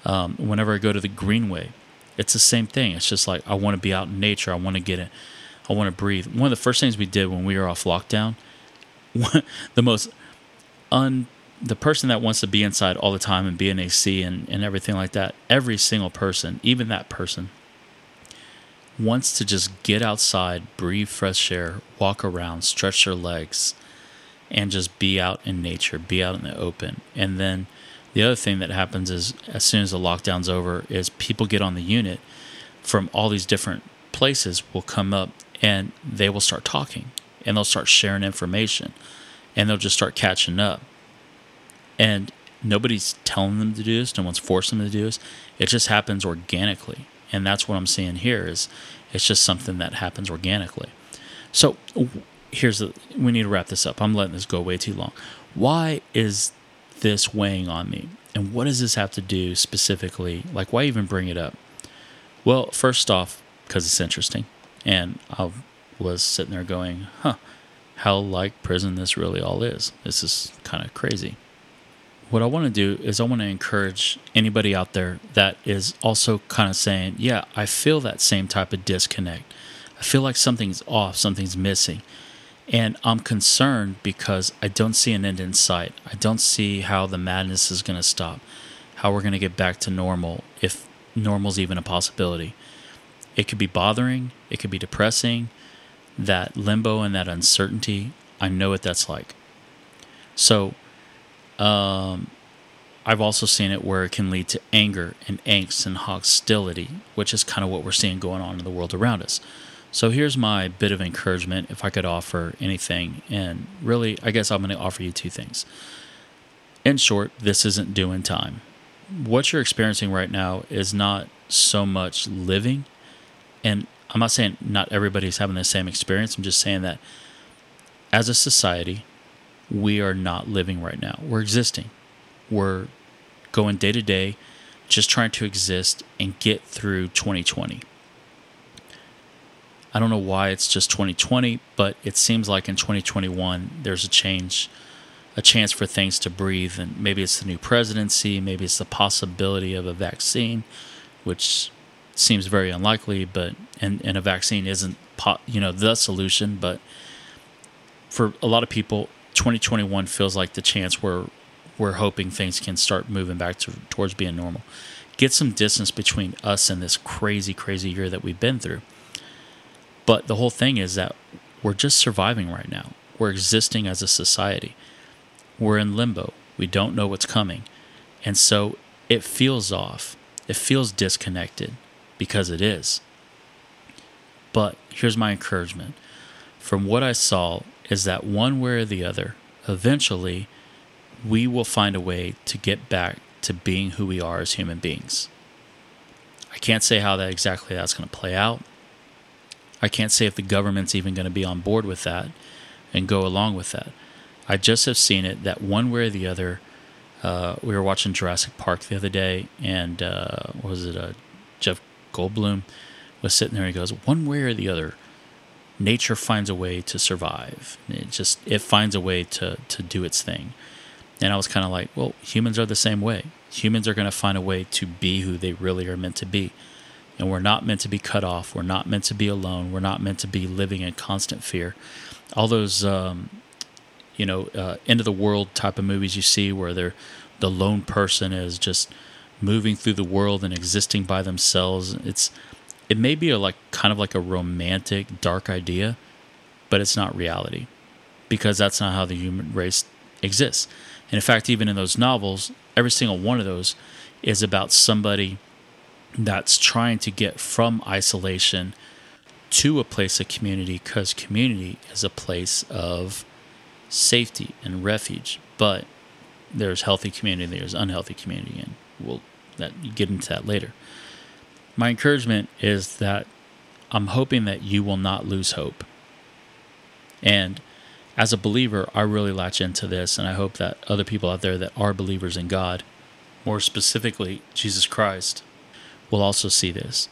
Um, whenever I go to the Greenway, it's the same thing. It's just like I want to be out in nature. I want to get it. I want to breathe. One of the first things we did when we were off lockdown [LAUGHS] the most un the person that wants to be inside all the time and be in AC and, and everything like that, every single person, even that person, wants to just get outside, breathe fresh air, walk around, stretch their legs, and just be out in nature, be out in the open. And then the other thing that happens is as soon as the lockdown's over, is people get on the unit from all these different places will come up and they will start talking and they'll start sharing information and they'll just start catching up. And nobody's telling them to do this, no one's forcing them to do this. It just happens organically. And that's what I'm seeing here is it's just something that happens organically. So here's the we need to wrap this up. I'm letting this go way too long. Why is this weighing on me? And what does this have to do specifically? Like why even bring it up? Well, first off, because it's interesting. And I'll was sitting there going, huh, how like prison this really all is. This is kind of crazy. What I want to do is I want to encourage anybody out there that is also kind of saying, yeah, I feel that same type of disconnect. I feel like something's off, something's missing. And I'm concerned because I don't see an end in sight. I don't see how the madness is going to stop, how we're going to get back to normal, if normal's even a possibility. It could be bothering, it could be depressing, that limbo and that uncertainty, I know what that's like. So, um, I've also seen it where it can lead to anger and angst and hostility, which is kind of what we're seeing going on in the world around us. So here's my bit of encouragement if I could offer anything. And really, I guess I'm going to offer you two things. In short, this isn't doing time. What you're experiencing right now is not so much living and I'm not saying not everybody's having the same experience. I'm just saying that as a society, we are not living right now. We're existing. We're going day to day, just trying to exist and get through 2020. I don't know why it's just 2020, but it seems like in 2021 there's a change, a chance for things to breathe. And maybe it's the new presidency, maybe it's the possibility of a vaccine, which seems very unlikely, but and, and a vaccine isn't po- you know the solution, but for a lot of people, 2021 feels like the chance where we're hoping things can start moving back to, towards being normal. Get some distance between us and this crazy, crazy year that we've been through. But the whole thing is that we're just surviving right now. We're existing as a society. We're in limbo. We don't know what's coming. And so it feels off. It feels disconnected because it is. But here's my encouragement. From what I saw, is that one way or the other, eventually, we will find a way to get back to being who we are as human beings. I can't say how that exactly that's going to play out. I can't say if the government's even going to be on board with that and go along with that. I just have seen it that one way or the other. Uh, we were watching Jurassic Park the other day, and uh, was it uh, Jeff Goldblum was sitting there. He goes, "One way or the other, nature finds a way to survive. It just it finds a way to to do its thing." And I was kind of like, "Well, humans are the same way. Humans are going to find a way to be who they really are meant to be." And we're not meant to be cut off. We're not meant to be alone. We're not meant to be living in constant fear. All those, um, you know, uh, end of the world type of movies you see where they're the lone person is just moving through the world and existing by themselves. It's it may be a, like kind of like a romantic dark idea, but it's not reality because that's not how the human race exists. And in fact, even in those novels, every single one of those is about somebody that's trying to get from isolation to a place of community because community is a place of safety and refuge. But there's healthy community, there's unhealthy community, and we'll that get into that later. My encouragement is that I'm hoping that you will not lose hope. And as a believer, I really latch into this, and I hope that other people out there that are believers in God, more specifically Jesus Christ, will also see this.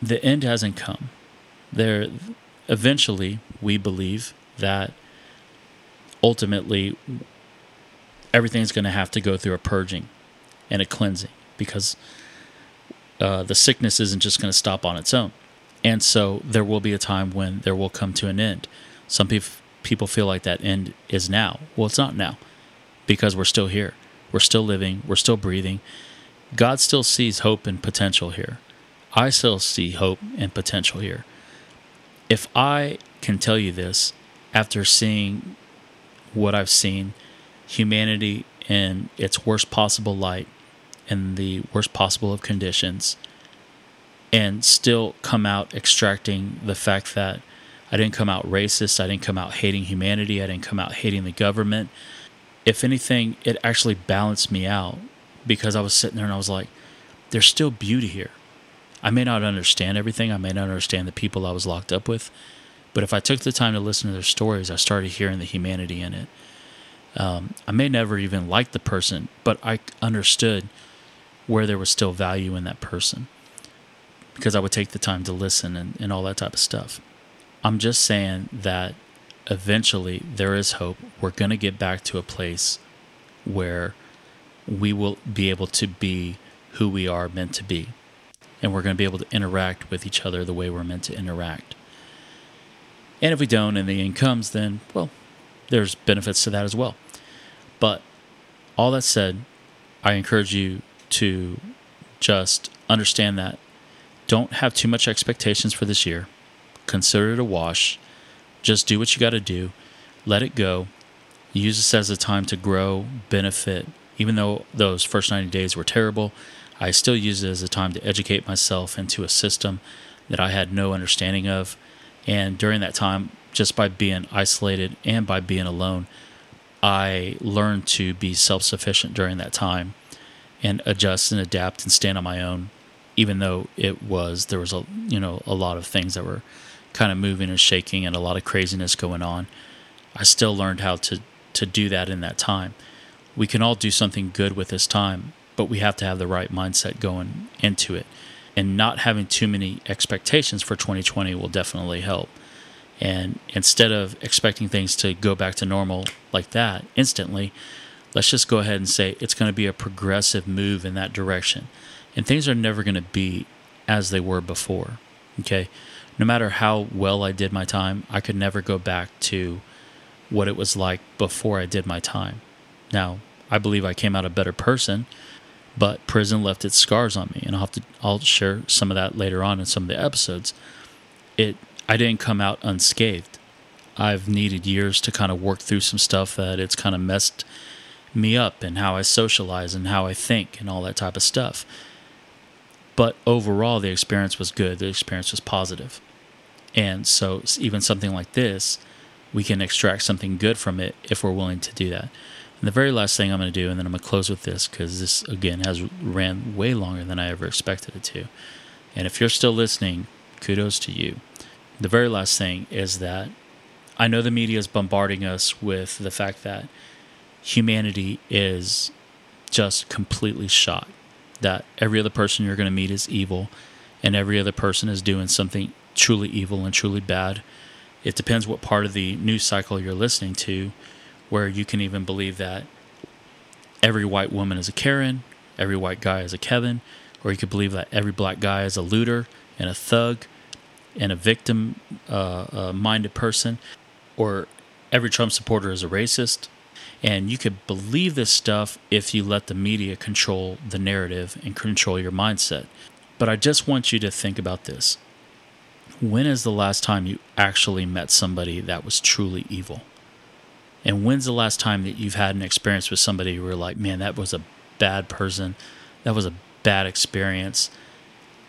The end hasn't come. There, eventually, we believe that ultimately everything's going to have to go through a purging and a cleansing because uh, the sickness isn't just going to stop on its own. And so there will be a time when there will come to an end. Some people people feel like that end is now. Well, it's not now because we're still here. We're still living, we're still breathing. God still sees hope and potential here. I still see hope and potential here. If I can tell you this after seeing what I've seen, humanity in its worst possible light, in the worst possible of conditions and still come out extracting the fact that I didn't come out racist, I didn't come out hating humanity, I didn't come out hating the government. If anything, it actually balanced me out because I was sitting there and I was like, there's still beauty here. I may not understand everything, I may not understand the people I was locked up with, but if I took the time to listen to their stories, I started hearing the humanity in it. Um, I may never even like the person, but I understood where there was still value in that person because I would take the time to listen and, and all that type of stuff. I'm just saying that eventually there is hope. We're going to get back to a place where we will be able to be who we are meant to be. And we're going to be able to interact with each other the way we're meant to interact. And if we don't and the end comes, then, well, there's benefits to that as well. But all that said, I encourage you to just understand that. Don't have too much expectations for this year. Consider it a wash. Just do what you got to do. Let it go. Use this as a time to grow, benefit. Even though those first 90 days were terrible, I still used it as a time to educate myself into a system that I had no understanding of. And during that time, just by being isolated and by being alone, I learned to be self sufficient during that time and adjust and adapt and stand on my own even though it was there was a you know a lot of things that were kind of moving and shaking and a lot of craziness going on i still learned how to to do that in that time we can all do something good with this time but we have to have the right mindset going into it. And not having too many expectations for 2020 will definitely help. And instead of expecting things to go back to normal like that instantly, let's just go ahead and say it's going to be a progressive move in that direction. And things are never going to be as they were before. Okay. No matter how well I did my time, I could never go back to what it was like before I did my time. Now, I believe I came out a better person, but prison left its scars on me, and I'll have to I'll share some of that later on in some of the episodes. It I didn't come out unscathed. I've needed years to kind of work through some stuff that it's kind of messed me up and how I socialize and how I think and all that type of stuff. But overall, the experience was good. The experience was positive. And so, even something like this, we can extract something good from it if we're willing to do that. And the very last thing I'm going to do, and then I'm going to close with this because this, again, has ran way longer than I ever expected it to. And if you're still listening, kudos to you. The very last thing is that I know the media is bombarding us with the fact that humanity is just completely shot that every other person you're going to meet is evil and every other person is doing something truly evil and truly bad. It depends what part of the news cycle you're listening to, where you can even believe that every white woman is a Karen, every white guy is a Kevin, or you could believe that every black guy is a looter and a thug and a victim uh, uh, minded person, or every Trump supporter is a racist, and you could believe this stuff if you let the media control the narrative and control your mindset. But I just want you to think about this. When is the last time you actually met somebody that was truly evil? And when's the last time that you've had an experience with somebody who were like, man, that was a bad person? That was a bad experience.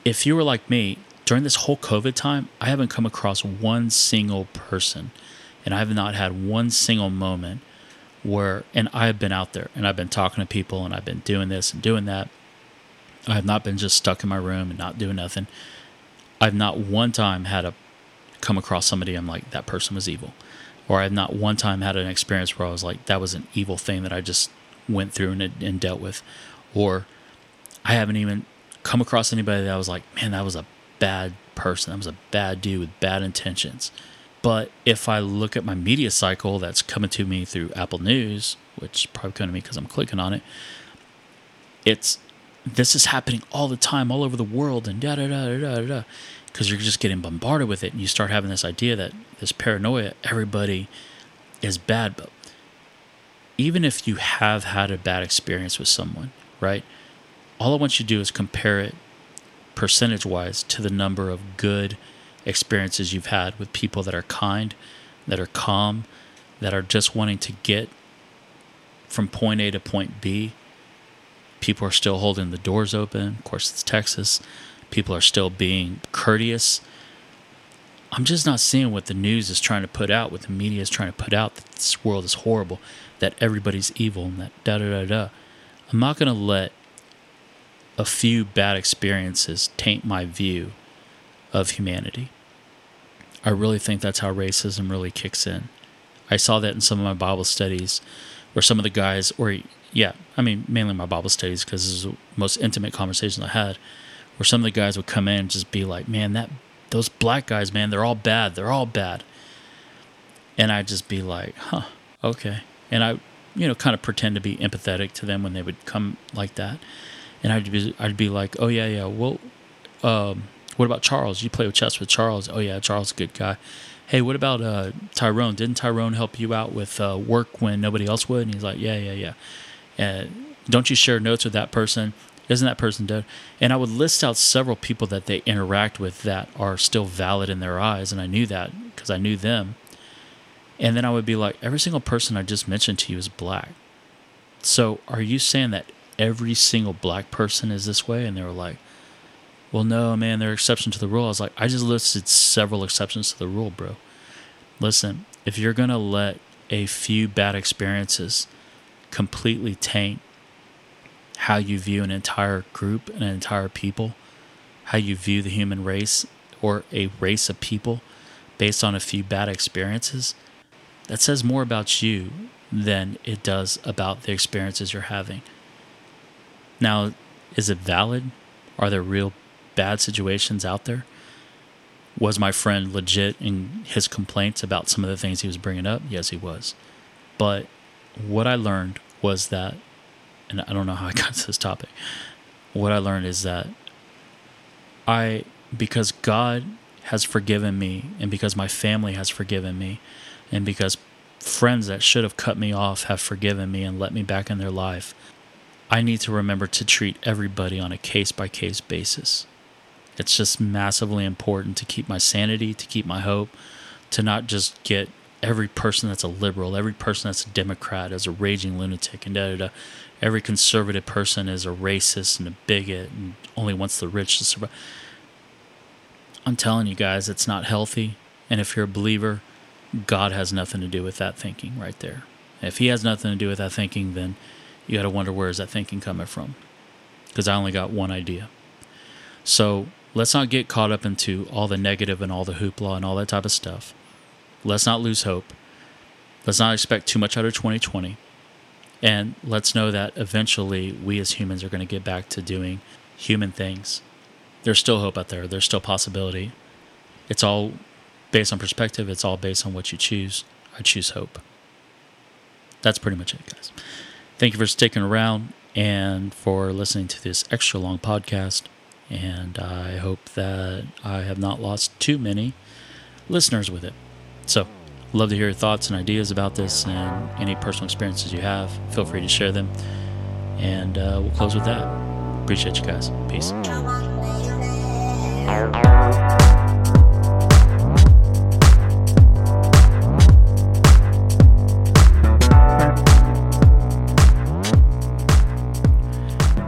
If you were like me, during this whole COVID time, I haven't come across one single person and I have not had one single moment where and I've been out there and I've been talking to people and I've been doing this and doing that. I have not been just stuck in my room and not doing nothing. I've not one time had a come across somebody I'm like that person was evil. Or I've not one time had an experience where I was like that was an evil thing that I just went through and, and dealt with. Or I haven't even come across anybody that I was like, man, that was a bad person. That was a bad dude with bad intentions. But if I look at my media cycle that's coming to me through Apple News, which is probably coming to me because I'm clicking on it, it's this is happening all the time, all over the world, and da da da da da da. Because you're just getting bombarded with it, and you start having this idea that this paranoia, everybody is bad. But even if you have had a bad experience with someone, right? All I want you to do is compare it percentage wise to the number of good experiences you've had with people that are kind, that are calm, that are just wanting to get from point A to point B. People are still holding the doors open. Of course, it's Texas. People are still being courteous. I'm just not seeing what the news is trying to put out, what the media is trying to put out that this world is horrible, that everybody's evil, and that da da da da. I'm not going to let a few bad experiences taint my view of humanity. I really think that's how racism really kicks in. I saw that in some of my Bible studies where some of the guys, or yeah, I mean, mainly my Bible studies because this is the most intimate conversations I had, where some of the guys would come in and just be like, man, that those black guys, man, they're all bad. They're all bad. And I'd just be like, huh, okay. And I, you know, kind of pretend to be empathetic to them when they would come like that. And I'd be, I'd be like, oh, yeah, yeah, well, um, what about Charles? You play with chess with Charles. Oh yeah, Charles good guy. Hey, what about uh, Tyrone? Didn't Tyrone help you out with uh, work when nobody else would? And he's like, yeah, yeah, yeah. And don't you share notes with that person? Isn't that person dead? And I would list out several people that they interact with that are still valid in their eyes, and I knew that because I knew them. And then I would be like, every single person I just mentioned to you is black. So are you saying that every single black person is this way? And they were like, well, no, man, there are exceptions to the rule. I was like, I just listed several exceptions to the rule, bro. Listen, if you're going to let a few bad experiences completely taint how you view an entire group, an entire people, how you view the human race or a race of people based on a few bad experiences, that says more about you than it does about the experiences you're having. Now, is it valid? Are there real bad situations out there? Was my friend legit in his complaints about some of the things he was bringing up? Yes, he was. But what I learned was that, and I don't know how I [LAUGHS] got to this topic, what I learned is that I, because God has forgiven me, and because my family has forgiven me, and because friends that should have cut me off have forgiven me and let me back in their life, I need to remember to treat everybody on a case by case basis. It's just massively important to keep my sanity, to keep my hope, to not just get every person that's a liberal, every person that's a Democrat as a raging lunatic, and da da da. Every conservative person is a racist and a bigot and only wants the rich to survive. I'm telling you guys, it's not healthy. And if you're a believer, God has nothing to do with that thinking right there. If He has nothing to do with that thinking, then you got to wonder where is that thinking coming from? Because I only got one idea. So let's not get caught up into all the negative and all the hoopla and all that type of stuff. Let's not lose hope. Let's not expect too much out of 2020. And let's know that eventually we as humans are going to get back to doing human things. There's still hope out there, there's still possibility. It's all based on perspective, it's all based on what you choose. I choose hope. That's pretty much it, guys. Thank you for sticking around and for listening to this extra long podcast. And I hope that I have not lost too many listeners with it. So, love to hear your thoughts and ideas about this and any personal experiences you have. Feel free to share them. And uh, we'll close with that. Appreciate you guys. Peace.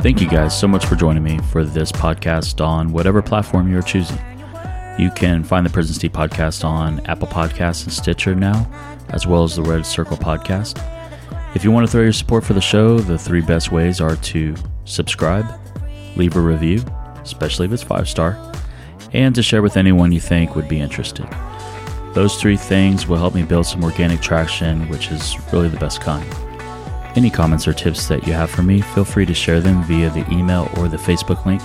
Thank you guys so much for joining me for this podcast on whatever platform you're choosing. You can find the Prison Steve podcast on Apple Podcasts and Stitcher now, as well as the Red Circle podcast. If you want to throw your support for the show, the three best ways are to subscribe, leave a review, especially if it's five star, and to share with anyone you think would be interested. Those three things will help me build some organic traction, which is really the best kind. Any comments or tips that you have for me, feel free to share them via the email or the Facebook link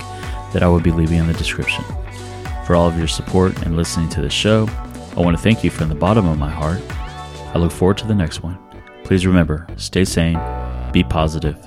that I will be leaving in the description for all of your support and listening to the show. I want to thank you from the bottom of my heart. I look forward to the next one. Please remember stay sane, be positive,